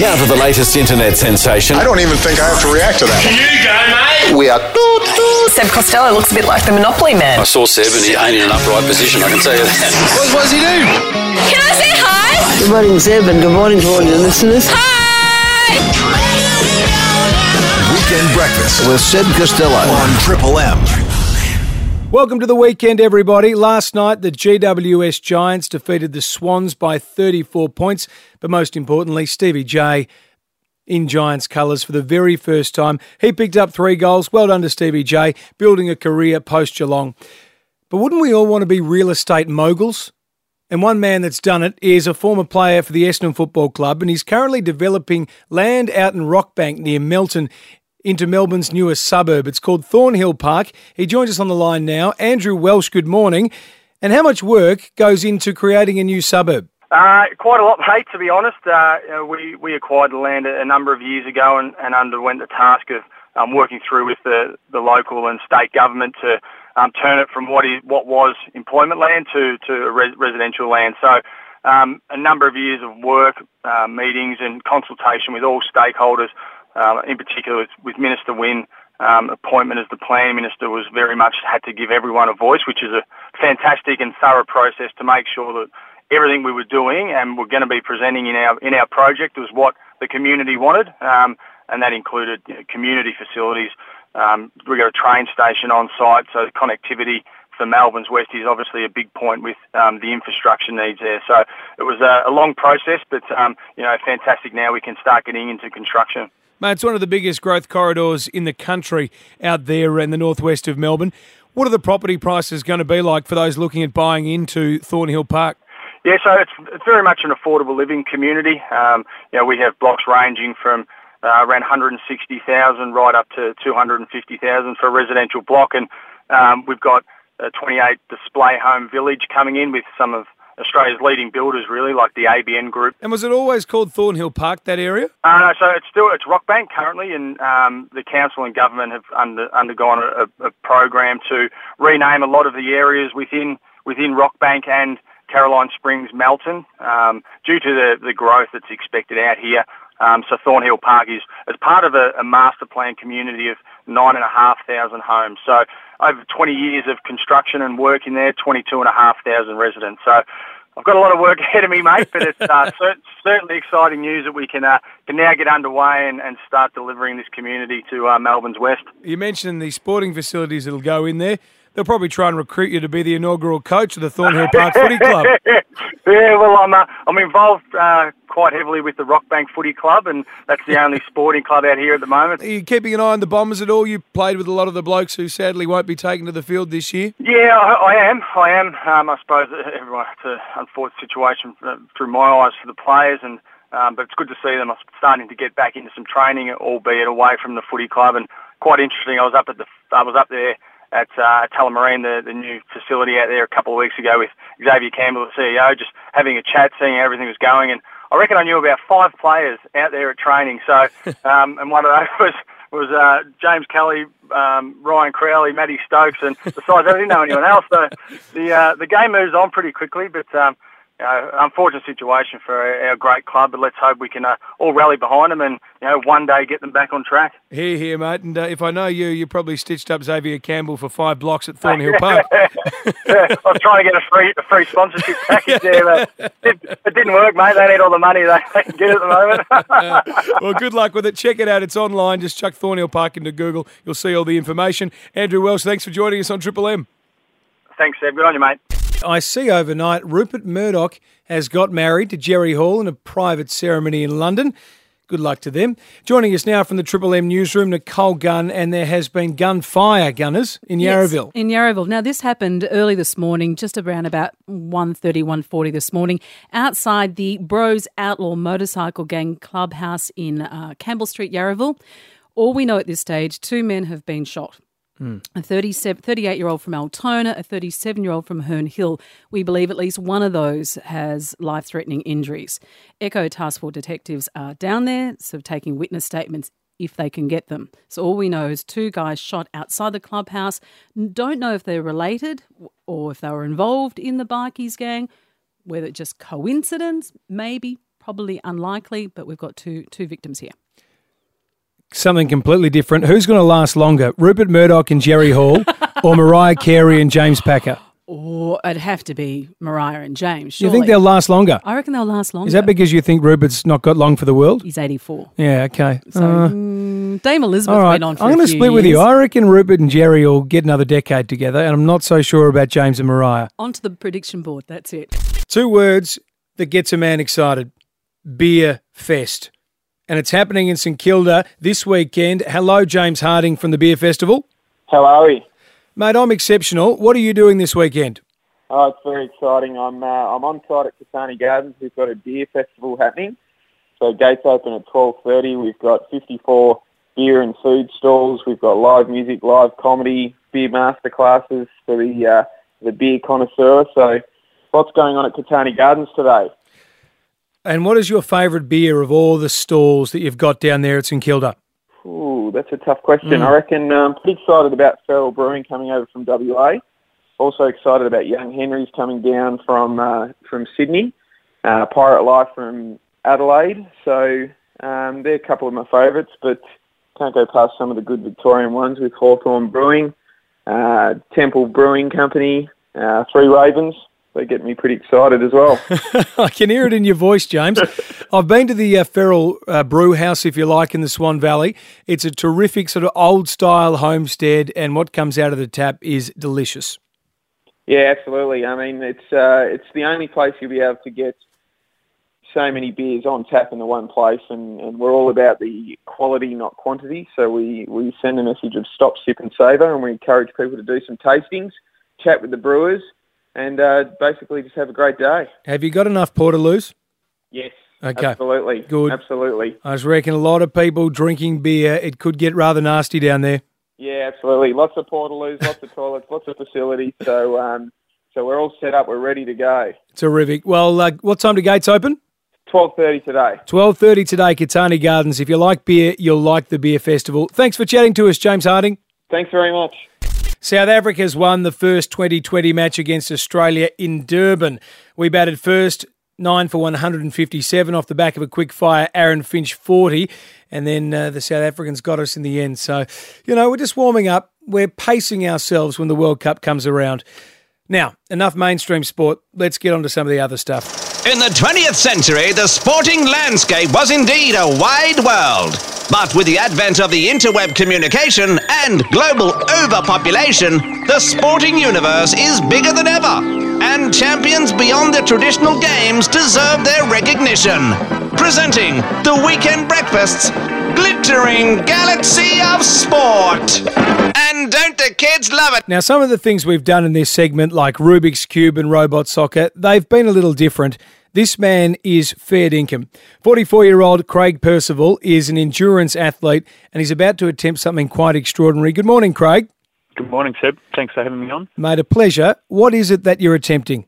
Now to the latest internet sensation. I don't even think I have to react to that. You go, mate. We are. Seb Costello looks a bit like the Monopoly man. I saw Seb and he ain't in an upright position, I can tell you that. What, what does he do? Can I say hi? Good morning, Seb, and good morning to all your listeners. Hi! Weekend breakfast with Seb Costello on Triple M. Welcome to the weekend, everybody. Last night, the GWS Giants defeated the Swans by 34 points, but most importantly, Stevie J in Giants colours for the very first time. He picked up three goals. Well done to Stevie J, building a career post Geelong. But wouldn't we all want to be real estate moguls? And one man that's done it is a former player for the Essendon Football Club, and he's currently developing land out in Rockbank near Melton into Melbourne's newest suburb. It's called Thornhill Park. He joins us on the line now. Andrew Welsh, good morning. And how much work goes into creating a new suburb? Uh, quite a lot, mate, to be honest. Uh, we, we acquired the land a, number of years ago and, and underwent the task of um, working through with the, the local and state government to um, turn it from what is what was employment land to, to res- residential land. So um, a number of years of work, uh, meetings and consultation with all stakeholders, uh, in particular with, with Minister Wynne, um, appointment as the planning minister was very much had to give everyone a voice, which is a fantastic and thorough process to make sure that everything we were doing and we're going to be presenting in our in our project was what the community wanted, um, and that included you know, community facilities. Um, we got a train station on site, so connectivity for Melbourne's West is obviously a big point with um, the infrastructure needs there. So it was a, a long process, but um, you know, fantastic. Now we can start getting into construction. Mate, it's one of the biggest growth corridors in the country out there in the northwest of Melbourne. What are the property prices going to be like for those looking at buying into Thornhill Park? Yeah, so it's, it's very much an affordable living community. Um, you know, we have blocks ranging from uh, around 160,000 right up to 250,000 for a residential block, and um, we've got a 28 display home village coming in with some of Australia's leading builders, really, like the ABN Group. And was it always called Thornhill Park, that area? Uh, no, so it's still it's Rockbank currently, and um, the council and government have under, undergone a, a program to rename a lot of the areas within within Rockbank and Caroline Springs, Melton, um, due to the, the growth that's expected out here. Um, so Thornhill Park is as part of a, a master plan community of nine and a half thousand homes. So over 20 years of construction and work in there, 22 and a half thousand residents. So I've got a lot of work ahead of me, mate, but it's uh, cer- certainly exciting news that we can, uh, can now get underway and, and start delivering this community to uh, Melbourne's West. You mentioned the sporting facilities that'll go in there. They'll probably try and recruit you to be the inaugural coach of the Thornhill Park Footy Club. yeah, well, I'm uh, I'm involved uh, quite heavily with the Rockbank Footy Club, and that's the only sporting club out here at the moment. Are you keeping an eye on the Bombers at all? You played with a lot of the blokes who sadly won't be taken to the field this year. Yeah, I, I am. I am. Um, I suppose everyone it's an unfortunate situation uh, through my eyes for the players, and um, but it's good to see them starting to get back into some training, albeit away from the footy club. And quite interesting. I was up at the I was up there at uh, Tullamarine, the, the new facility out there a couple of weeks ago with Xavier Campbell, the CEO, just having a chat, seeing how everything was going. And I reckon I knew about five players out there at training. So, um, and one of those was was uh, James Kelly, um, Ryan Crowley, Matty Stokes, and besides, I didn't know anyone else. So the uh, the game moves on pretty quickly, but. Um, you know, unfortunate situation for our great club, but let's hope we can uh, all rally behind them and you know one day get them back on track. Here, here, mate. And uh, if I know you, you probably stitched up Xavier Campbell for five blocks at Thornhill Park. yeah, I was trying to get a free a free sponsorship package there, but it, it didn't work, mate. They need all the money they, they can get at the moment. well, good luck with it. Check it out. It's online. Just chuck Thornhill Park into Google. You'll see all the information. Andrew Welsh, thanks for joining us on Triple M. Thanks, Seb. Good on you, mate. I see overnight Rupert Murdoch has got married to Jerry Hall in a private ceremony in London. Good luck to them. Joining us now from the Triple M newsroom, Nicole Gunn, and there has been gunfire, Gunners, in Yes, Yarraville. in Yarraville. Now, this happened early this morning, just around about 1.30, 1.40 this morning, outside the Bros Outlaw Motorcycle Gang clubhouse in uh, Campbell Street, Yarraville. All we know at this stage, two men have been shot. A 38 year old from Altona, a 37 year old from Herne Hill. We believe at least one of those has life threatening injuries. Echo Task Force detectives are down there, so taking witness statements if they can get them. So all we know is two guys shot outside the clubhouse. Don't know if they're related or if they were involved in the bikies gang, whether it's just coincidence, maybe. probably unlikely, but we've got two two victims here. Something completely different. Who's going to last longer, Rupert Murdoch and Jerry Hall, or Mariah Carey and James Packer? Or it'd have to be Mariah and James. You think they'll last longer? I reckon they'll last longer. Is that because you think Rupert's not got long for the world? he's eighty four? Yeah, okay. So Uh, mm, Dame Elizabeth all right, went on for I'm going to split with you. I reckon Rupert and Jerry will get another decade together, and I'm not so sure about James and Mariah. Onto the prediction board. That's it. Two words that gets a man excited: beer fest, and it's happening in St Kilda this weekend. Hello, James Harding from the Beer Festival, How are we? mate. I'm exceptional. What are you doing this weekend? Oh, it's very exciting. I'm uh, I'm on site at Catani Gardens. We've got a beer festival happening. So gates open at 12.30. We've got 54 beer and food stalls. We've got live music, live comedy, beer master classes for the uh, the beer connoisseur. So lots going on at Catani Gardens today. And what is your favourite beer of all the stalls that you've got down there at St Kilda? Ooh, that's a tough question. I reckon I'm pretty excited about Feral Brewing coming over from WA. Also excited about Young Henry's coming down from uh, from Sydney. Uh, Pirate Life from Adelaide. So um, they're a couple of my favourites, but can't go past some of the good Victorian ones with Hawthorn Brewing, uh, Temple Brewing Company, uh, Three Ravens. They get me pretty excited as well. I can hear it in your voice, James. I've been to the uh, Feral uh, Brew House, if you like, in the Swan Valley. It's a terrific sort of old style homestead, and what comes out of the tap is delicious. Yeah, absolutely. I mean, it's uh, it's the only place you'll be able to get so many beers on tap in the one place, and, and we're all about the quality, not quantity. So we, we send a message of stop, sip, and savour, and we encourage people to do some tastings, chat with the brewers, and uh, basically just have a great day. Have you got enough Portaloos? Yes, Okay. absolutely, Good. absolutely. I was reckon a lot of people drinking beer. It could get rather nasty down there. Yeah, absolutely. Lots of portaloos, lots of toilets, lots of facilities. So um, so we're all set up. We're ready to go. Terrific. Well, uh, what time do gates open? Twelve thirty today. 12.30 today, Catani Gardens. If you like beer, you'll like the Beer Festival. Thanks for chatting to us, James Harding. Thanks very much. South Africa's won the first 2020 match against Australia in Durban. We batted first, 9 for 157 off the back of a quick fire Aaron Finch 40, and then uh, the South Africans got us in the end. So, you know, we're just warming up. We're pacing ourselves when the World Cup comes around. Now, enough mainstream sport. Let's get on to some of the other stuff. In the 20th century, the sporting landscape was indeed a wide world. But with the advent of the interweb communication and global overpopulation, the sporting universe is bigger than ever. And champions beyond the traditional games deserve their recognition. Presenting the weekend breakfasts, glittering galaxy of sport. And don't the kids love it? Now, some of the things we've done in this segment, like Rubik's Cube and Robot Soccer, they've been a little different. This man is fair dinkum. 44 year old Craig Percival is an endurance athlete and he's about to attempt something quite extraordinary. Good morning, Craig. Good morning, Seb. Thanks for having me on. Mate, a pleasure. What is it that you're attempting?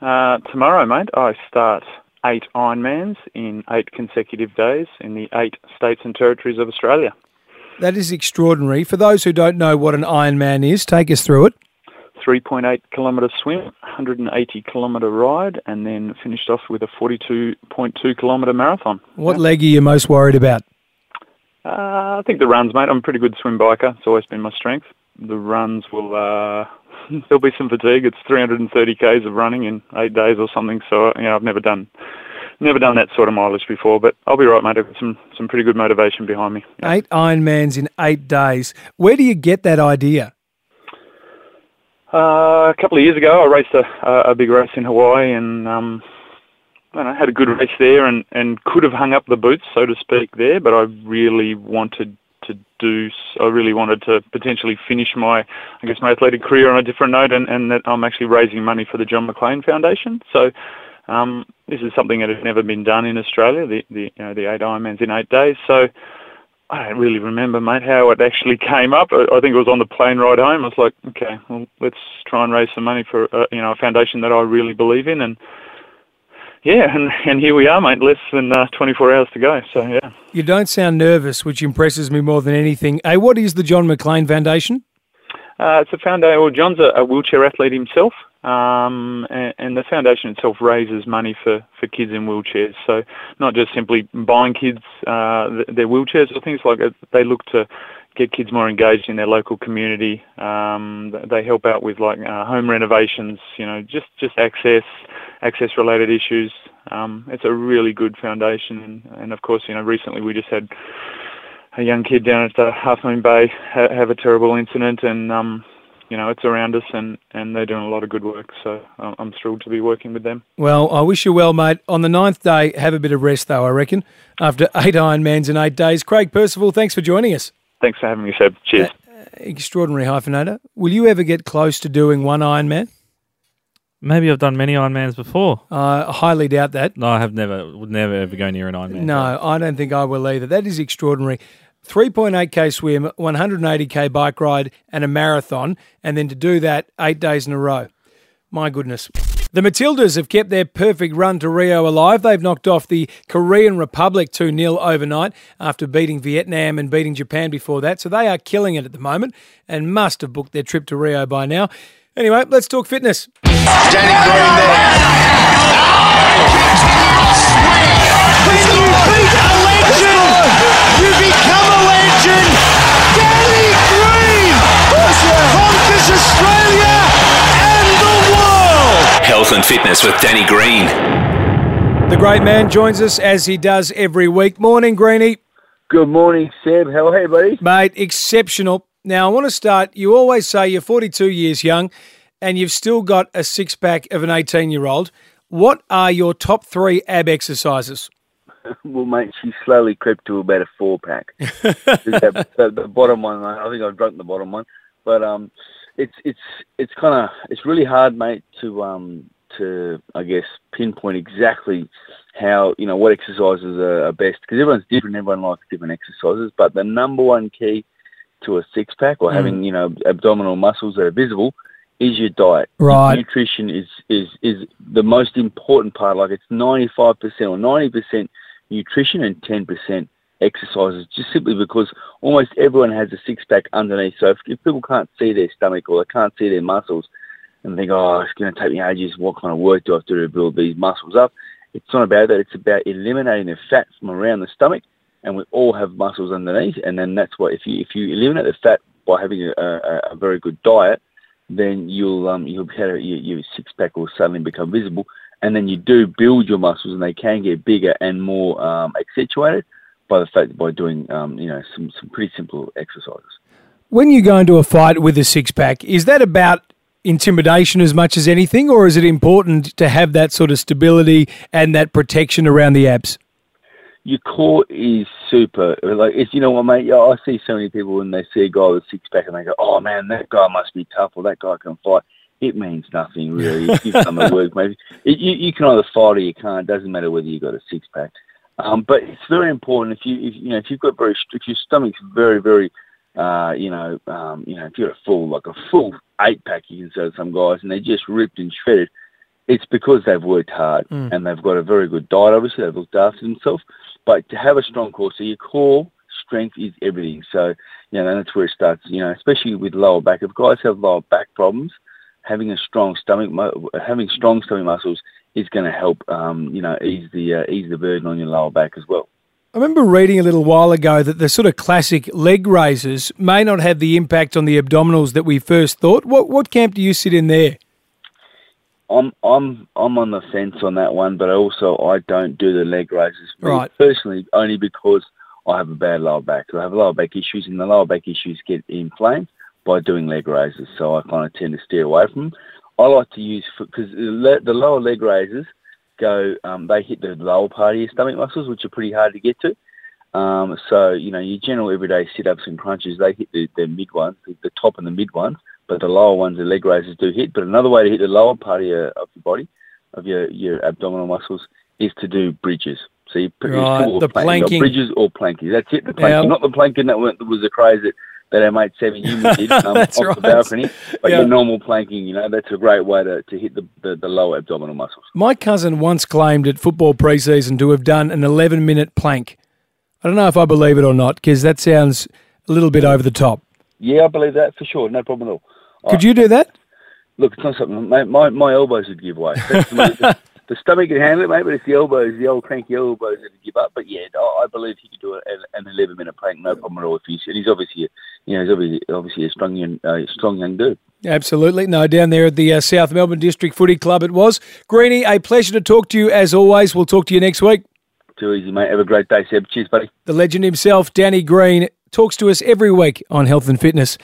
Uh, tomorrow, mate, I start eight Ironmans in eight consecutive days in the eight states and territories of Australia. That is extraordinary. For those who don't know what an Ironman is, take us through it. 3.8 kilometre swim, 180 kilometre ride, and then finished off with a 42.2 kilometre marathon. What leg are you most worried about? Uh, I think the runs, mate. I'm a pretty good swim biker. It's always been my strength. The runs will, uh, there'll be some fatigue. It's 330 k's of running in eight days or something. So, you know, I've never done, never done that sort of mileage before. But I'll be right, mate. I've got some, some pretty good motivation behind me. Eight Ironmans in eight days. Where do you get that idea? Uh, a couple of years ago, I raced a, a, big race in Hawaii and um, I, know, had a good race there and, and could have hung up the boots, so to speak, there. But I really wanted do. I really wanted to potentially finish my, I guess, my athletic career on a different note, and, and that I'm actually raising money for the John McLean Foundation. So. Um, this is something that has never been done in Australia. The the you know the eight Ironmans in eight days. So I don't really remember, mate, how it actually came up. I think it was on the plane ride home. I was like, okay, well, let's try and raise some money for uh, you know a foundation that I really believe in, and yeah, and, and here we are, mate. Less than uh, 24 hours to go. So yeah, You don't sound nervous, which impresses me more than anything. Hey, what is the John McLean Foundation? uh, it's a foundation. Well, John's a, a wheelchair athlete himself, Um, and, and the foundation itself raises money for, for kids in wheelchairs. So not just simply buying kids uh, th- their wheelchairs or things like that. They look to get kids more engaged in their local community. Um, they help out with like uh, home renovations. You know, just just access access related issues. Um, it's a really good foundation. And, of course, you know, recently we just had a young kid down at uh, Half Moon Bay ha- have a terrible incident and. Um, you know, it's around us and, and they're doing a lot of good work. So uh, I'm thrilled to be working with them. Well, I wish you well, mate. On the ninth day, have a bit of rest, though, I reckon, after eight Ironmans in eight days. Craig Percival, thanks for joining us. Thanks for having me, Seb. Cheers. Uh, extraordinary hyphenator. Will you ever get close to doing one Ironman? Maybe I've done many Ironmans before. Uh, I highly doubt that. No, I have never, would never ever go near an Ironman. No, I don't think I will either. That is extraordinary. 3.8k swim, 180k bike ride, and a marathon, and then to do that eight days in a row. My goodness. The Matildas have kept their perfect run to Rio alive. They've knocked off the Korean Republic 2 0 overnight after beating Vietnam and beating Japan before that. So they are killing it at the moment and must have booked their trip to Rio by now. Anyway, let's talk fitness. Danny Green When you beat a legend, you become a legend. Health and fitness with Danny Green. The great man joins us as he does every week. Morning, Greenie. Good morning, Seb. How are you, buddy? Mate, exceptional. Now, I want to start. You always say you're 42 years young and you've still got a six pack of an 18 year old. What are your top three ab exercises? well, mate, she slowly crept to about a four pack. the, the, the, bottom one, I think I've drunk the bottom one, but um, it's it's it's kind of it's really hard, mate, to um to I guess pinpoint exactly how you know what exercises are, are best because everyone's different. Everyone likes different exercises, but the number one key to a six pack or Mm. having you know abdominal muscles that are visible is your diet. Right. Nutrition is is is the most important part. Like it's ninety five percent or ninety percent nutrition and ten percent exercises. Just simply because almost everyone has a six pack underneath. So if, if people can't see their stomach or they can't see their muscles and think, oh, it's going to take me ages. What kind of work do I have to do to build these muscles up? It's not about that. It's about eliminating the fat from around the stomach, and we all have muscles underneath. And then that's what if you if you eliminate the fat by having a, a, a very good diet, then you'll um you'll have your, your six pack will suddenly become visible. And then you do build your muscles, and they can get bigger and more um, accentuated by the fact that by doing um, you know some some pretty simple exercises. When you go into a fight with a six pack, is that about intimidation as much as anything, or is it important to have that sort of stability and that protection around the abs? Your core is super. Like, it's, you know what, mate? I see so many people when they see a guy with a six pack and they go, "Oh man, that guy must be tough," or "That guy can fight." It means nothing really. Some of the work, maybe. It, you, you can either fight or you can't. It doesn't matter whether you've got a six pack. Um, but it's very important if you, if, you know, if you've got very, if your stomach's very, very, uh, you know, um, you know, if you're a full, like a full eight pack, you can say to some guys, and they're just ripped and shredded. It's because they've worked hard Mm. and they've got a very good diet. Obviously, they've looked after themselves. But to have a strong core, so your core strength is everything. So, you know, that's where it starts. You know, especially with lower back. If guys have lower back problems, having a strong stomach, having strong stomach muscles is going to help. Um, you know, ease the uh, ease the burden on your lower back as well. I remember reading a little while ago that the sort of classic leg raises may not have the impact on the abdominals that we first thought. What what camp do you sit in there? I'm I'm I'm on the fence on that one, but also I don't do the leg raises Right. personally, only because I have a bad lower back. I have lower back issues, and the lower back issues get inflamed by doing leg raises. So I kind of tend to steer away from them. I like to use because the, lower leg raises go um, they hit the lower part of your stomach muscles, which are pretty hard to get to. Um, so you know your general everyday sit-ups and crunches they hit the, the mid ones, the, top and the mid ones, but the lower ones the leg raises do hit. But another way to hit the lower part of your of your body, of your your abdominal muscles, is to do bridges. So you put Right, your the plank, planking. bridges or planking. That's it. The planking, Yeah. not the planking that, went, that was the craze that, that our mate seven Newman did um, off right. the balcony. But Yeah. your normal planking, you know, that's a great way to, to hit the, the, the lower abdominal muscles. My cousin once claimed at football preseason to have done an 11 minute plank. I don't know if I believe it or not because that sounds a little bit over the top. Yeah, I believe that for sure. No problem at all. Could you do that? look, it's not something. My my, my elbows would give way. That's the, the stomach can handle it, mate, but it's the elbows, the old cranky elbows that give up. But yeah, I believe he could do it an, an 11 minute plank, no problem at all. If he's, and he's obviously, a, you know, he's obviously, obviously a strong, young- uh, strong young dude. Absolutely. No, down there at the uh, South Melbourne District Footy Club it was. Greeny, a pleasure to talk to you as always. We'll talk to you next week. Too easy, mate. Have a great day, Seb. Cheers, buddy. The legend himself, Danny Green, talks to us every week on health and fitness.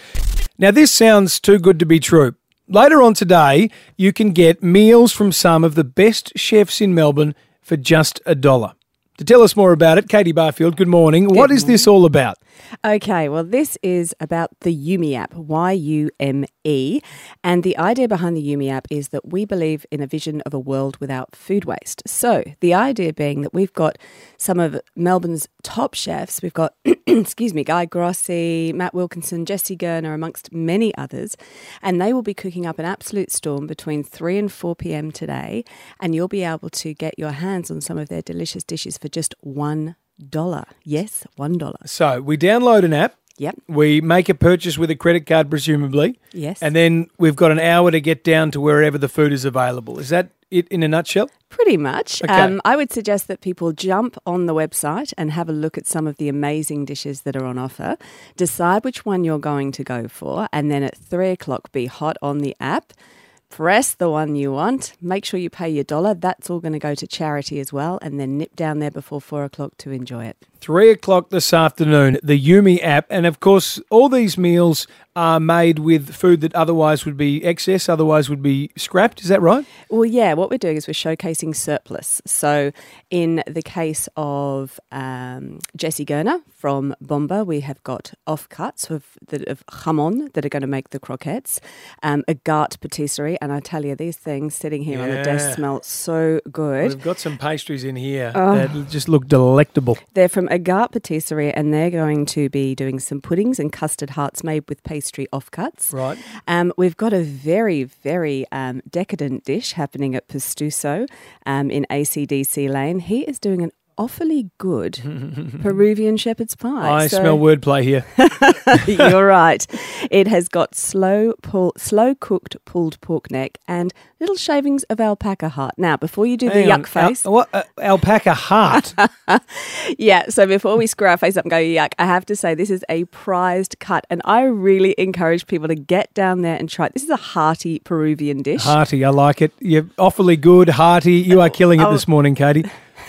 Now, this sounds too good to be true. Later on today, you can get meals from some of the best chefs in Melbourne for just a dollar. To tell us more about it, Katy Barfield, good morning. Good What is this all about? Okay, well, this is about the Yume app, Y U M E. And the idea behind the Yume app is that we believe in a vision of a world without food waste. So, the idea being that we've got some of Melbourne's top chefs. We've got, excuse me, Guy Grossi, Matt Wilkinson, Jesse Gerner, amongst many others. And they will be cooking up an absolute storm between 3 and 4 p.m. today. And you'll be able to get your hands on some of their delicious dishes for just $1. Yes, $1. So, we download an app. Yep. We make a purchase with a credit card, presumably. Yes. And then we've got an hour to get down to wherever the food is available. Is that it in a nutshell? Pretty much. Okay. Um, I would suggest that people jump on the website and have a look at some of the amazing dishes that are on offer. Decide which one you're going to go for, and then at three o'clock, be hot on the app. Press the one you want. Make sure you pay your dollar. That's all going to go to charity as well, and then nip down there before four o'clock to enjoy it. Three o'clock this afternoon, the Yume app. And of course, all these meals are made with food that otherwise would be excess, otherwise would be scrapped. Is that right? Well, yeah, what we're doing is we're showcasing surplus. So, in the case of um, Jesse Gerner from Bomba, we have got offcuts of, the, of jamon that are going to make the croquettes, um, a Gart patisserie, and I tell you, these things sitting here on the desk smell so good. We've got some pastries in here Oh. that just look delectable. They're from Agart Patisserie, and they're going to be doing some puddings and custard hearts made with pastry offcuts. Right. Um, we've got a very, very um, decadent dish happening at Pastuso um, in ACDC Lane. He is doing an awfully good Peruvian shepherd's pie. I So- smell wordplay here. You're right. It has got slow pull, slow cooked pulled pork neck and little shavings of alpaca heart. Now, before you do the Hang on, yuck face, Al- what uh, alpaca heart? yeah. So before we screw our face up and go yuck, I have to say this is a prized cut, and I really encourage people to get down there and try it. This is a hearty Peruvian dish. hearty, I like it. You're awfully good, hearty. You are killing it Oh. this morning, Katy.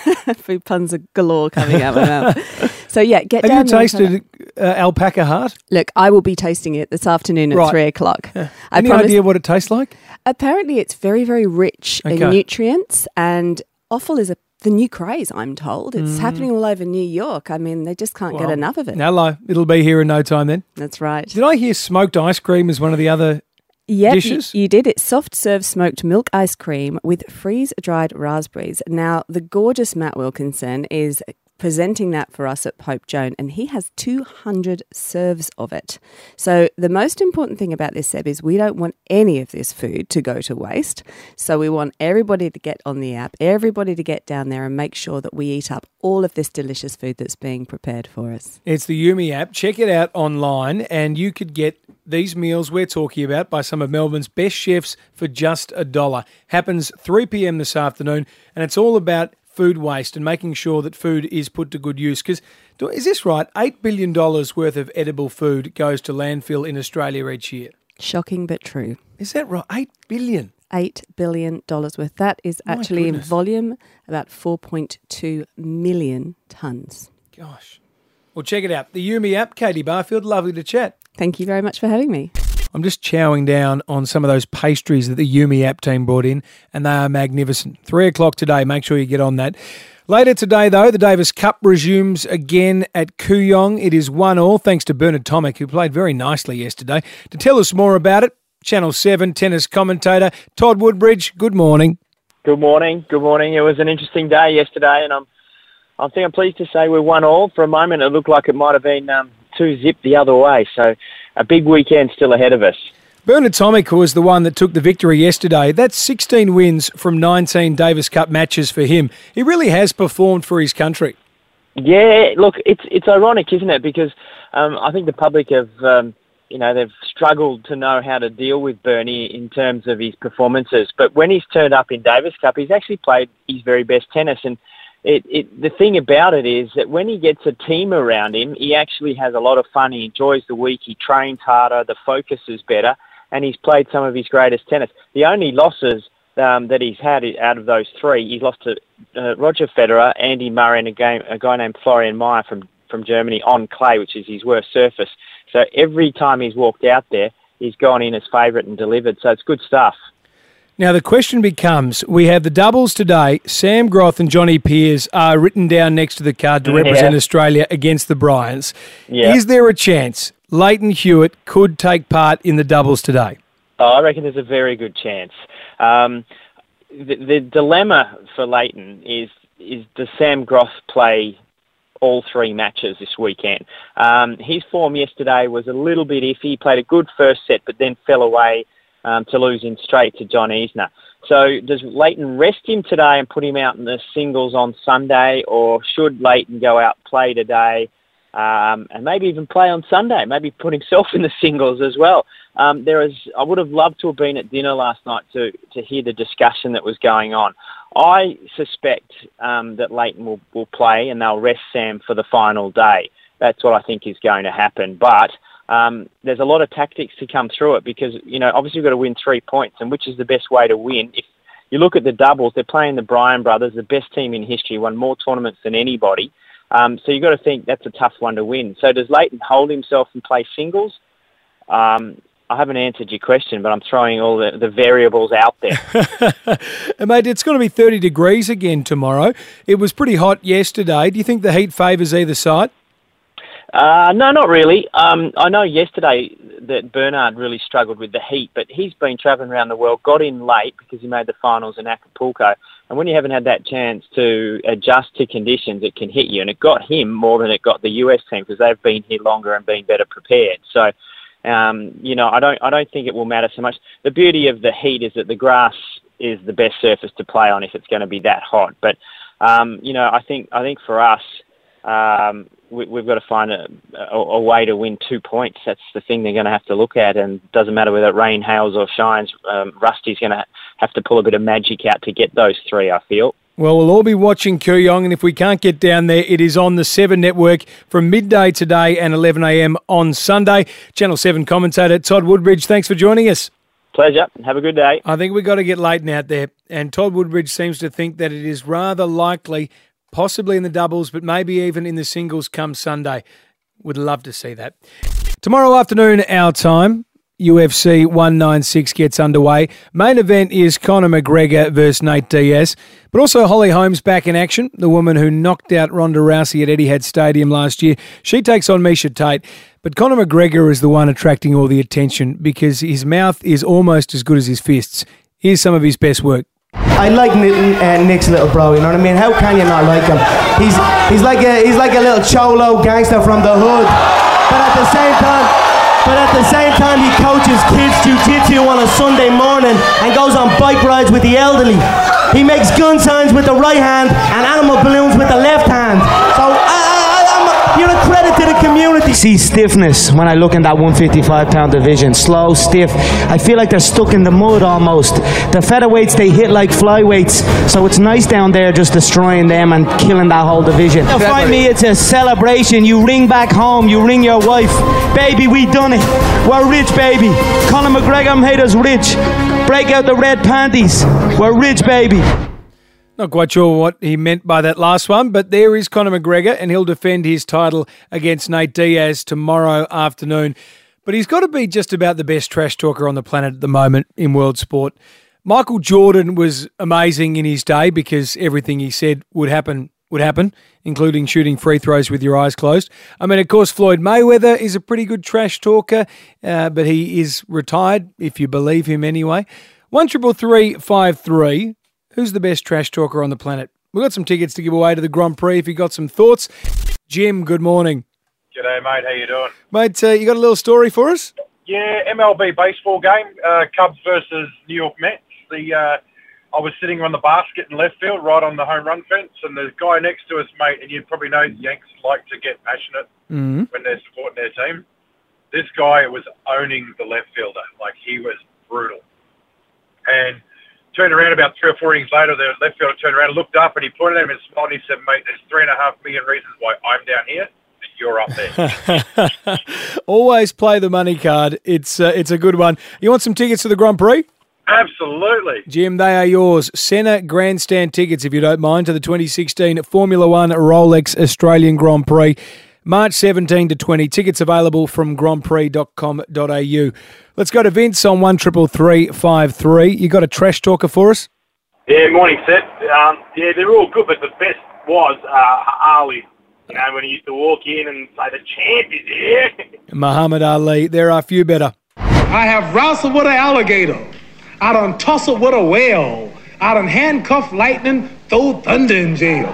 Food puns are galore coming out of my mouth. So yeah, get Have down you there and try tasted uh, alpaca heart? Look, I will be tasting it this afternoon at Right. three o'clock. I Any promise- idea what it tastes like? Apparently, it's very, very rich Okay. in nutrients, and offal is a, the new craze. I'm told it's Mm. happening all over New York. I mean, they just can't get enough of it. Hello, it'll be here in no time then. That's right. Did I hear smoked ice cream as one of the other Yep, you- You, did. It's soft serve smoked milk ice cream with freeze dried raspberries. Now, the gorgeous Matt Wilkinson is presenting that for us at Pope Joan, and he has 200 serves of it. So, the most important thing about this, Seb, is we don't want any of this food to go to waste. So, we want everybody to get on the app, everybody to get down there and make sure that we eat up all of this delicious food that's being prepared for us. It's the Yume app. Check it out online, and you could get these meals we're talking about by some of Melbourne's best chefs for just a dollar. Happens 3 p.m. this afternoon, and it's all about food waste and making sure that food is put to good use. Because is this right? $8 billion worth of edible food goes to landfill in Australia each year. Shocking but true. Is that right? 8 billion? $8 billion worth. That is actually in volume about 4.2 million tonnes. Gosh. Well, check it out. The Yume app. Katy Barfield, lovely to chat. Thank you very much for having me. I'm just chowing down on some of those pastries that the Yume app team brought in, and they are magnificent. Three o'clock today. Make sure you get on that. Later today, though, the Davis Cup resumes again at Kooyong. It is one all, thanks to Bernard Tomic, who played very nicely yesterday. To tell us more about it, Channel 7 tennis commentator Todd Woodbridge. Good morning. Good morning. Good morning. It was an interesting day yesterday, and I'm, I think I'm pleased to say we won all. For a moment, it looked like it might have been um, two zip the other way. So, a big weekend still ahead of us. Bernard Tomic was the one that took the victory yesterday. That's 16 wins from 19 Davis Cup matches for him. He really has performed for his country. Yeah, look, it's it's ironic, isn't it? Because um, I think the public have um, you know, they've struggled to know how to deal with Bernie in terms of his performances. But when he's turned up in Davis Cup, he's actually played his very best tennis. And it, it, the thing about it is that when he gets a team around him, he actually has a lot of fun. He enjoys the week. He trains harder. The focus is better. And he's played some of his greatest tennis. The only losses um, that he's had out of those three, he's lost to uh, Roger Federer, Andy Murray, and a, game, a guy named Florian Mayer from, from Germany on clay, which is his worst surface. So every time he's walked out there, he's gone in as favourite and delivered. So it's good stuff. Now, the question becomes we have the doubles today. Sam Groth and Johnny Peers are written down next to the card to represent Yeah. Australia against the Bryans. Yeah. Is there a chance Lleyton Hewitt could take part in the doubles today? Oh, I reckon there's a very good chance. Um, the, the dilemma for Lleyton is is does Sam Groth play all three matches this weekend? Um, his form yesterday was a little bit iffy. He played a good first set, but then fell away um, to losing straight to John Isner. So does Lleyton rest him today and put him out in the singles on Sunday, or should Lleyton go out play today? um, and maybe even play on Sunday. Maybe put himself in the singles as well. Um, there is. I would have loved to have been at dinner last night to to hear the discussion that was going on. I suspect um, that Lleyton will, will play and they'll rest Sam for the final day. That's what I think is going to happen. But um, there's a lot of tactics to come through it because you know obviously you've got to win three points, and which is the best way to win? If you look at the doubles, they're playing the Bryan brothers, the best team in history, won more tournaments than anybody. Um, so you've got to think that's a tough one to win. So does Lleyton hold himself and play singles? Um, I haven't answered your question, but I'm throwing all the, the variables out there. Mate, it's going to be 30 degrees again tomorrow. It was pretty hot yesterday. Do you think the heat favours either side? Uh, no, not really. Um, I know yesterday that Bernard really struggled with the heat, but he's been travelling around the world, got in late because he made the finals in Acapulco. And when you haven't had that chance to adjust to conditions, it can hit you. And it got him more than it got the US team because they've been here longer and been better prepared. So, um, you know, I don't, I don't think it will matter so much. The beauty of the heat is that the grass is the best surface to play on if it's going to be that hot. But, um, you know, I think, I think for us, um, we, we've got to find a, a, a way to win two points. That's the thing they're going to have to look at, and it doesn't matter whether it rain, hails, or shines. Um, Rusty's going to have to pull a bit of magic out to get those three. I feel. Well, we'll all be watching Kooyong, and if we can't get down there, it is on the 7 network from midday today and 11am on Sunday. Channel 7 commentator Todd Woodbridge, thanks for joining us. Pleasure. Have a good day. I think we've got to get Lleyton out there, and Todd Woodbridge seems to think that it is rather likely, possibly in the doubles, but maybe even in the singles come Sunday. Would love to see that. Tomorrow afternoon, our time, UFC 196 gets underway. Main event is Conor McGregor versus Nate Diaz, but also Holly Holmes back in action, the woman who knocked out Ronda Rousey at Etihad Stadium last year. She takes on Miesha Tate, but Conor McGregor is the one attracting all the attention because his mouth is almost as good as his fists. Here's some of his best work. I like Nick, Nick's little bro. You know what I mean? How can you not like him? He's he's like a he's like a little cholo gangster from the hood, but at the same time, but at the same time, he coaches kids jiu-jitsu on a Sunday morning and goes on bike rides with the elderly. He makes gun signs with the right hand and animal balloons with the left hand. So I, you're a credit to the community. See stiffness when I look in that 155 pound division. Slow, stiff. I feel like they're stuck in the mud almost. The featherweights they hit like flyweights, so it's nice down there just destroying them and killing that whole division. Now find me, it's a celebration. You ring back home, you ring your wife, baby. We done it. We're rich, baby. Conor McGregor made us rich. Break out the red panties. We're rich, baby. Not quite sure what he meant by that last one, but there is Conor McGregor, and he'll defend his title against Nate Diaz tomorrow afternoon. But he's got to be just about the best trash talker on the planet at the moment in world sport. Michael Jordan was amazing in his day because everything he said would happen would happen, including shooting free throws with your eyes closed. I mean, of course, Floyd Mayweather is a pretty good trash talker, uh, but he is retired, if you believe him anyway. One triple three five three. Who's the best trash talker on the planet? We've got some tickets to give away to the Grand Prix if you got some thoughts. Jim, good morning. G'day, mate. How you doing? Mate, uh, you got a little story for us? Yeah, MLB baseball game, uh, Cubs versus New York Mets. The uh, I was sitting on the basket in left field, right on the home run fence, and there's a guy next to us, mate, and you probably know the Yanks like to get passionate Mm-hmm. when they're supporting their team. This guy was owning the left fielder. Like he was brutal. And turned around about three or four innings later, the left fielder turned around and looked up and he pointed at him and smiled and he said, mate, there's three and a half million reasons why I'm down here and you're up there. Always play the money card. It's uh, it's a good one. You want some tickets to the Grand Prix? Absolutely. Jim, they are yours. Senna Grandstand tickets, if you don't mind, to the 2016 Formula One Rolex Australian Grand Prix. March 17 to 20. Tickets available from grandprix.com.au. Let's go to Vince on 133353. You got a trash talker for us? Yeah, morning, Seth. Um, yeah, they're all good, but the best was uh, Ali. You know, when he used to walk in and say, the champ is here. Muhammad Ali. There are a few better. I have wrestled with an alligator. I done tussled with a whale. I done handcuffed lightning, throw thunder in jail.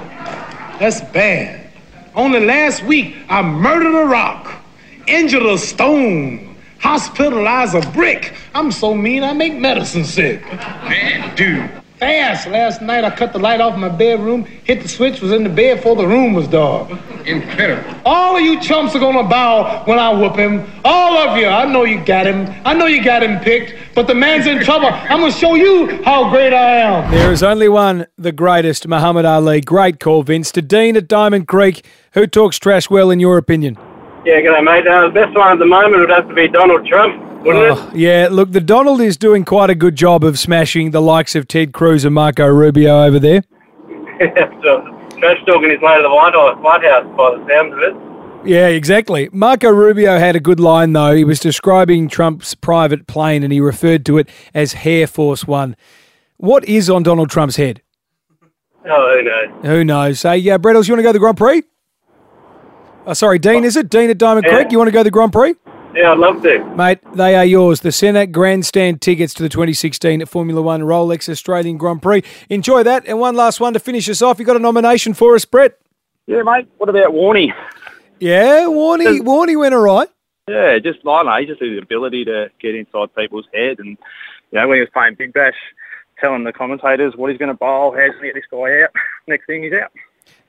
That's bad. Only last week, I murdered a rock, injured a stone, hospitalized a brick. I'm so mean, I make medicine sick. Man, dude. Fast. Last night, I cut the light off my bedroom, hit the switch, was in the bed before the room was dark. Incredible. All of you chumps are gonna bow when I whoop him. All of you. I know you got him. I know you got him picked, but the man's in trouble. I'm gonna show you how great I am. There is only one, the greatest, Muhammad Ali. Great call, Vince. To Dean at Diamond Creek, who talks trash well in your opinion? Yeah, g'day, mate. Uh, the best one at the moment would have to be Donald Trump, wouldn't Oh, yeah, look, the Donald is doing quite a good job of smashing the likes of Ted Cruz and Marco Rubio over there. so, trash talking his way to the White House, White House by the sounds of it. Yeah, exactly. Marco Rubio had a good line, though. He was describing Trump's private plane and he referred to it as Hair Force One. What is on Donald Trump's head? Oh, who knows? Who knows? Hey, yeah, Brettles, you want to go to the Grand Prix? Oh, sorry, Dean, is it? Dean at Diamond Yeah. Creek, you want to go to the Grand Prix? Yeah, I'd love to. Mate, they are yours. The Senna Grandstand tickets to the 2016 Formula One Rolex Australian Grand Prix. Enjoy that. And one last one to finish us off. You got a nomination for us, Brett? Yeah, mate. What about Warney? Yeah, Warney. Warney went all right. Yeah, just I don't know, just had the ability to get inside people's head, and you know when he was playing Big Bash, telling the commentators what he's going to bowl, how's he going to get this guy out. Next thing he's out.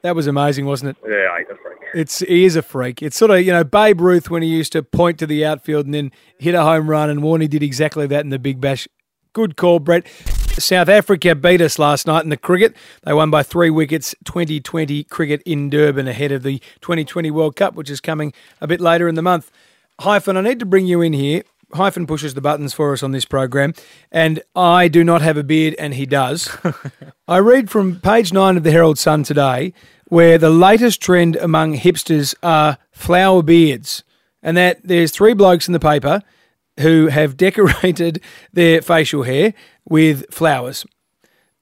That was amazing, wasn't it? Yeah, he's a freak. It's he is a freak. It's sort of you know Babe Ruth when he used to point to the outfield and then hit a home run, and Warney did exactly that in the Big Bash. Good call, Brett. South Africa beat us last night in the cricket. They won by three wickets. 2020 cricket in Durban ahead of the 2020 World Cup, which is coming a bit later in the month. Hyphen, I need to bring you in here. Hyphen pushes the buttons for us on this program, and I do not have a beard, and he does. I read from page nine of the Herald Sun today, where the latest trend among hipsters are flower beards, and that there's three blokes in the paper who have decorated their facial hair with flowers.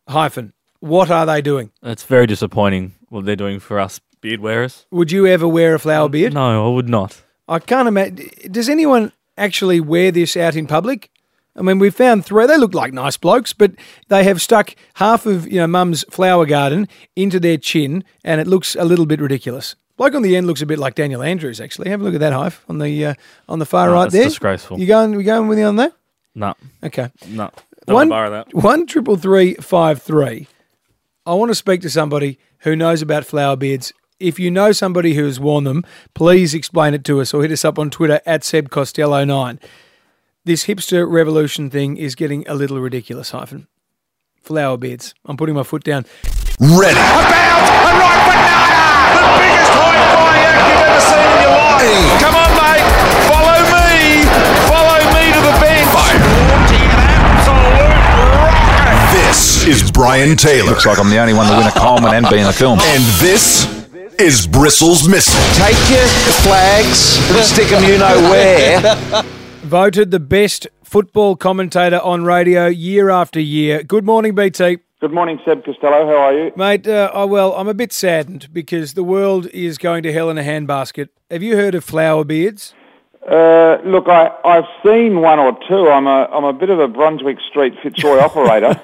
Hyphen, what are they doing? It's very disappointing what they're doing for us beard wearers. Would you ever wear a flower beard? No, I would not. I can't imagine. Does anyone actually wear this out in public? I mean, we found three. They look like nice blokes, but they have stuck half of you know mum's flower garden into their chin, and it looks a little bit ridiculous. Bloke on the end looks a bit like Daniel Andrews. Actually, have a look at that hive on the uh, on the far No, right that's there. disgraceful. You going? We going with you on that? No. Okay. No. Don't One, borrow that. one triple three five three. I want to speak to somebody who knows about flower beards. If you know somebody who has worn them, please explain it to us or hit us up on Twitter at Seb Costello9. This hipster revolution thing is getting a little ridiculous, hyphen. Flower beards. I'm putting my foot down. Ready. The biggest high flying act you've ever seen in your life. Come on, mate. Follow me. Follow me to the bench. This is Brian Taylor. Looks like I'm the only one to win a Coleman and be in the film. And this is Bristles Missile. Take your flags, stick them you know where. Voted the best football commentator on radio year after year. Good morning, BT. Good morning, Seb Costello. How are you? Mate, uh, oh, well, I'm a bit saddened because the world is going to hell in a handbasket. Have you heard of flower beards? Uh, look, I, I've seen one or two. I'm a, I'm a bit of a Brunswick Street Fitzroy operator,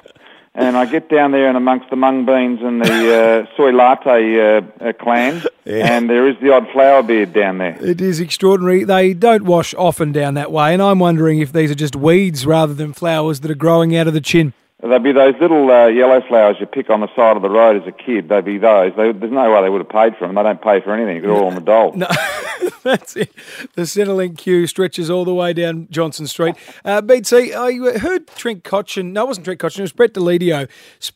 and I get down there and amongst the mung beans and the uh, soy latte uh, uh, clan, and there is the odd flower beard down there. It is extraordinary. They don't wash often down that way, and I'm wondering if these are just weeds rather than flowers that are growing out of the chin. They'd be those little uh, yellow flowers you pick on the side of the road as a kid. They'd be those. They, there's no way they would have paid for them. They don't pay for anything. They're all on the dole. No, That's it. The Centrelink queue stretches all the way down Johnson Street. Uh, I heard Trent Cotchin, no, it wasn't Trent Cotchin, it was Brett Deledio,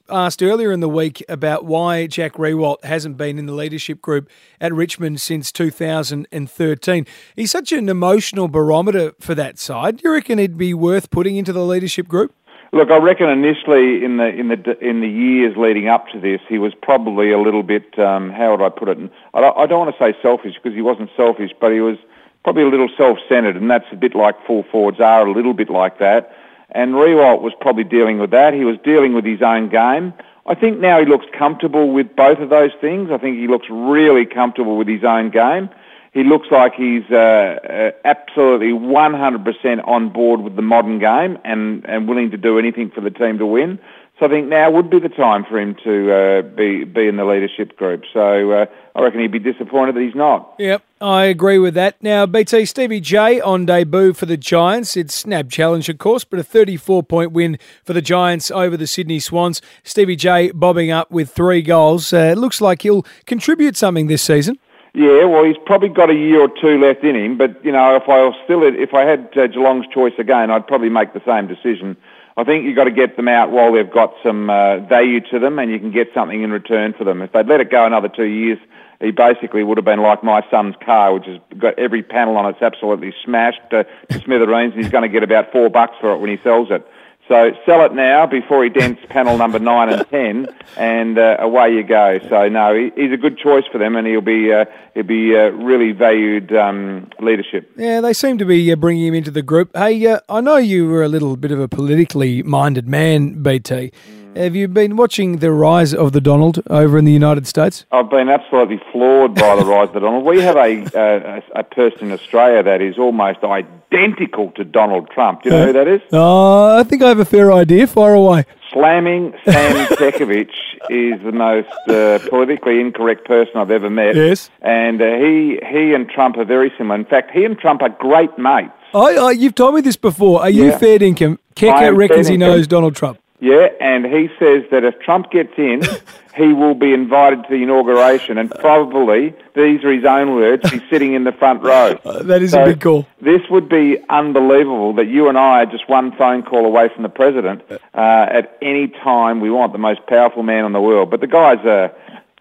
asked earlier in the week about why Jack Riewoldt hasn't been in the leadership group at Richmond since 2013. He's such an emotional barometer for that side. Do you reckon he'd be worth putting into the leadership group? Look, I reckon initially in the in the in the years leading up to this, he was probably a little bit. Um, how would I put it? I don't, I don't want to say selfish because he wasn't selfish, but he was probably a little self-centered, and that's a bit like full forwards are a little bit like that. And Riewoldt was probably dealing with that. He was dealing with his own game. I think now he looks comfortable with both of those things. I think he looks really comfortable with his own game. He looks like he's uh, uh, absolutely 100% on board with the modern game and, and willing to do anything for the team to win. So I think now would be the time for him to uh, be be in the leadership group. So uh, I reckon he'd be disappointed that he's not. Yep, I agree with that. Now, BT Stevie J on debut for the Giants. It's NAB Challenge, of course, but a 34 point win for the Giants over the Sydney Swans. Stevie J bobbing up with three goals. Uh, looks like he'll contribute something this season. Yeah, well, he's probably got a year or two left in him. But you know, if I was still, if I had uh, Geelong's choice again, I'd probably make the same decision. I think you've got to get them out while they've got some uh, value to them, and you can get something in return for them. If they'd let it go another two years, he basically would have been like my son's car, which has got every panel on it's absolutely smashed uh, to smithereens, and he's going to get about four bucks for it when he sells it. So sell it now before he dents panel number nine and ten, and uh, away you go. So no, he, he's a good choice for them, and he'll be uh, he'll be uh, really valued um, leadership. Yeah, they seem to be uh, bringing him into the group. Hey, uh, I know you were a little bit of a politically minded man, BT. Have you been watching the rise of the Donald over in the United States? I've been absolutely floored by the rise of the Donald. We have a, a, a person in Australia that is almost identical to Donald Trump. Do you know who that is? Uh, I think I have a fair idea. Fire away. Slamming Sam Kekovich is the most uh, politically incorrect person I've ever met. Yes. And uh, he he and Trump are very similar. In fact, he and Trump are great mates. I, I, you've told me this before. Are you Yeah. fair dinkum? Am reckons he knows Donald Trump. Yeah, and he says that if Trump gets in, he will be invited to the inauguration, and probably these are his own words. He's sitting in the front row. Uh, that is So a big call. This would be unbelievable that you and I are just one phone call away from the president uh, at any time we want. The most powerful man in the world, but the guy's a.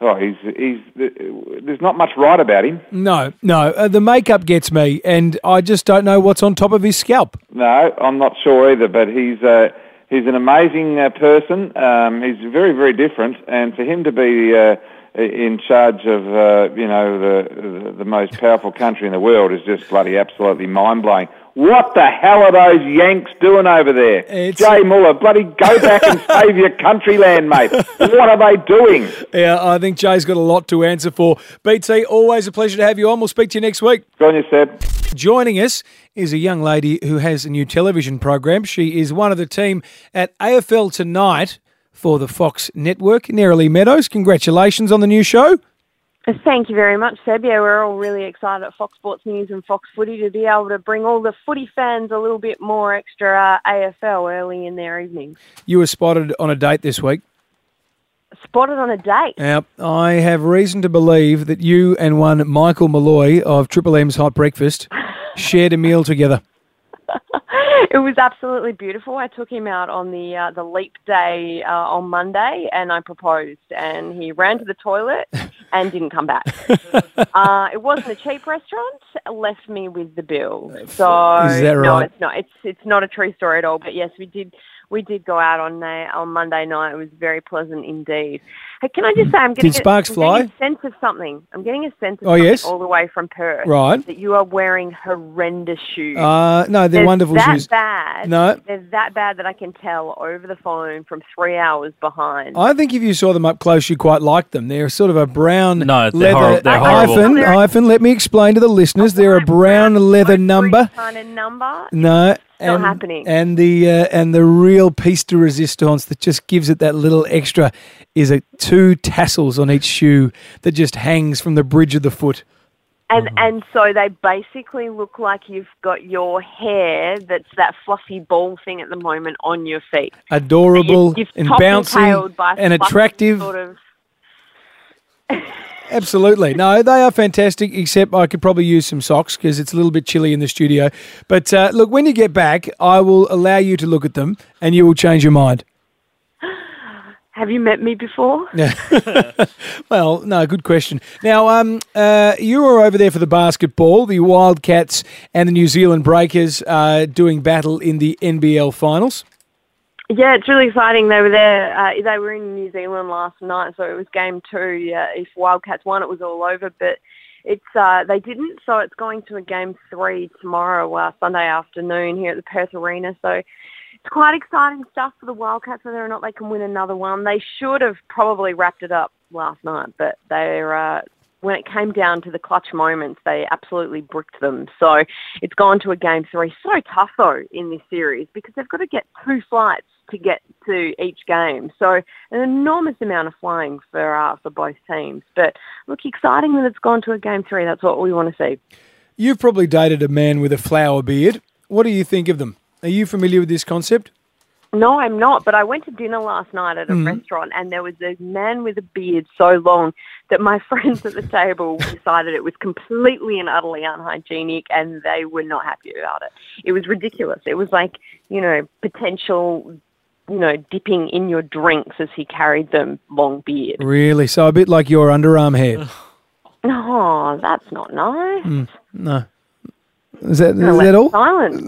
Oh, he's he's. There's not much right about him. No, no. Uh, the makeup gets me, and I just don't know what's on top of his scalp. No, I'm not sure either. But he's uh, he's an amazing uh, person. Um, he's very very different, and for him to be uh, in charge of uh, you know the, the most powerful country in the world is just bloody absolutely mind blowing. What the hell are those Yanks doing over there? Jay Muller, bloody go back and save your country land, mate. What are they doing? Yeah, I think Jay's got a lot to answer for. BT, always a pleasure to have you on. We'll speak to you next week. Go on, you, Seb. Joining us is a young lady who has a new television program. She is one of the team at AFL Tonight for the Fox Network, Neroli Meadows. Congratulations on the new show. Thank you very much, Seb. Yeah, we're all really excited at Fox Sports News and Fox Footy to be able to bring all the footy fans a little bit more extra uh, AFL early in their evenings. You were spotted on a date this week. Spotted on a date. Now, I have reason to believe that you and one Michael Molloy of Triple M's Hot Breakfast shared a meal together. it was absolutely beautiful. I took him out on the uh, the leap day uh, on Monday, and I proposed, and he ran to the toilet and didn't come back. uh, it wasn't a cheap restaurant. Left me with the bill. So Is that no, it's not. It's it's not a true story at all. But yes, we did we did go out on uh, on Monday night. It was very pleasant indeed. Hey, can I just say I'm getting Did sparks a, I'm getting a sense of something. I'm getting a sense of Oh, something yes? all the way from Perth. Right. That you are wearing horrendous shoes. Uh, no, they're They're wonderful that shoes. bad. No. They're that bad that I can tell over the phone from three hours behind. I think if you saw them up close, you quite like them. They're sort of a brown No, they're leather horri- they're horrible. hyphen. Hyphen. Let me explain to the listeners. They're a brown leather number. kind of number. No, not and, happening. And the uh, and the real piece de resistance that just gives it that little extra is a two tassels on each shoe that just hangs from the bridge of the foot. And Mm-hmm. and so they basically look like you've got your hair that's that fluffy ball thing at the moment on your feet. Adorable You've- you've and topped bouncy tailed by and attractive. Sort of. Absolutely. No, they are fantastic, except I could probably use some socks because it's a little bit chilly in the studio. But uh, look, when you get back, I will allow you to look at them and you will change your mind. Have you met me before? Well, no, good question. Now, um, uh, you were over there for the basketball. The Wildcats and the New Zealand Breakers uh, doing battle in the NBL finals. Yeah, it's really exciting. They were there. Uh, they were in New Zealand last night, so it was game two. Yeah, if Wildcats won, it was all over. But it's uh, they didn't, so it's going to a game three tomorrow, uh, Sunday afternoon here at the Perth Arena. So it's quite exciting stuff for the Wildcats, whether or not they can win another one. They should have probably wrapped it up last night, but they're uh, when it came down to the clutch moments, they absolutely bricked them. So it's gone to a game three. So tough though in this series because they've got to get two flights to get to each game. So an enormous amount of flying for uh, for both teams. But look, exciting that it's gone to a game three. That's what we want to see. You've probably dated a man with a flower beard. What do you think of them? Are you familiar with this concept? No, I'm not. But I went to dinner last night at a Mhm. restaurant, and there was a man with a beard so long that my friends at the table decided it was completely and utterly unhygienic, and they were not happy about it. It was ridiculous. It was like you know potential, you know, dipping in your drinks as he carried them. Long beard. Really? So a bit like your underarm hair. No, that's not nice. Mm, no. Is that, is that all? Silence.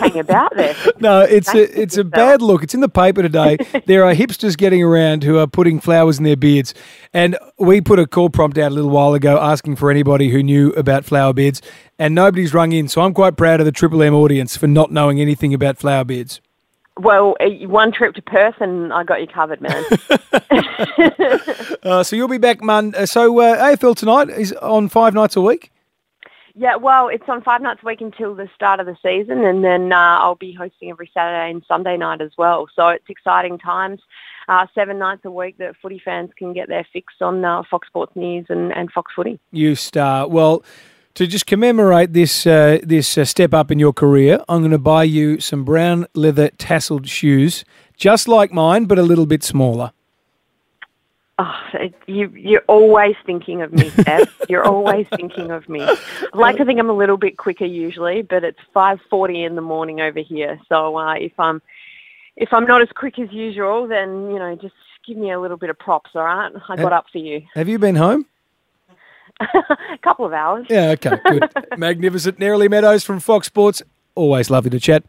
Hang about there. No, it's a it's a bad look. It's in the paper today. there are hipsters getting around who are putting flowers in their beards, and we put a call prompt out a little while ago asking for anybody who knew about flower beards, and nobody's rung in. So I'm quite proud of the Triple M audience for not knowing anything about flower beards. Well, uh, one trip to Perth, and I got you covered, man. Uh, so you'll be back, Mon. Uh, so uh, AFL tonight is on five nights a week. Yeah, well, it's on five nights a week until the start of the season, and then uh, I'll be hosting every Saturday and Sunday night as well. So it's exciting times. Uh, seven nights a week that footy fans can get their fix on uh, Fox Sports News and, and Fox Footy. You star. Well, to just commemorate this uh, this uh, step up in your career, I'm going to buy you some brown leather tasseled shoes, just like mine, but a little bit smaller. Oh, you, you're always thinking of me, Seb. you're always thinking of me. I like to think I'm a little bit quicker usually, but it's 5:40 in the morning over here. So uh, if I'm if I'm not as quick as usual, then you know just give me a little bit of props. All right, I got up for you. Have you been home? a couple of hours. Yeah, okay, good. Magnificent. Neroli Meadows from Fox Sports. Always lovely to chat.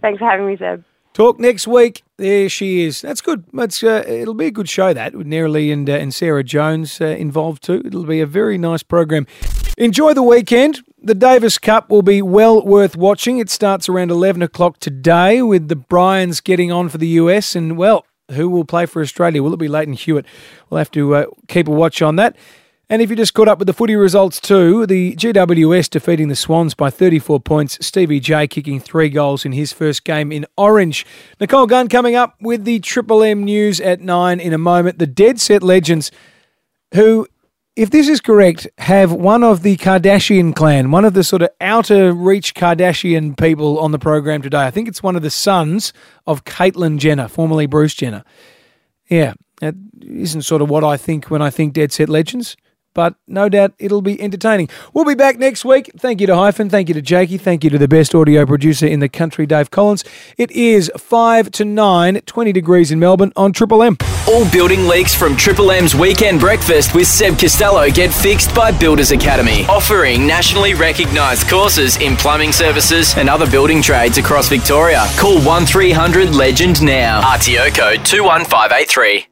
Thanks for having me, Seb. Talk next week. There she is. That's good. Uh, it'll be a good show that with Neroli and uh, and Sarah Jones uh, involved too. It'll be a very nice program. Enjoy the weekend. The Davis Cup will be well worth watching. It starts around eleven o'clock today with the Bryans getting on for the US and well, who will play for Australia? Will it be Lleyton Hewitt? We'll have to uh, keep a watch on that. And if you just caught up with the footy results too, the GWS defeating the Swans by 34 points. Stevie J kicking three goals in his first game in Orange. Nicole Gunn coming up with the Triple M news at nine in a moment. The Dead Set Legends, who, if this is correct, have one of the Kardashian clan, one of the sort of outer reach Kardashian people on the program today. I think it's one of the sons of Caitlyn Jenner, formerly Bruce Jenner. Yeah, that isn't sort of what I think when I think Dead Set Legends, but no doubt it'll be entertaining. We'll be back next week. Thank you to Hyphen. Thank you to Jakey. Thank you to the best audio producer in the country, Dave Collins. It is 5 to 9, 20 degrees in Melbourne on Triple M. All building leaks from Triple M's Weekend Breakfast with Seb Costello get fixed by Builders Academy, offering nationally recognised courses in plumbing services and other building trades across Victoria. Call 1300 Legend now. RTO code 21583.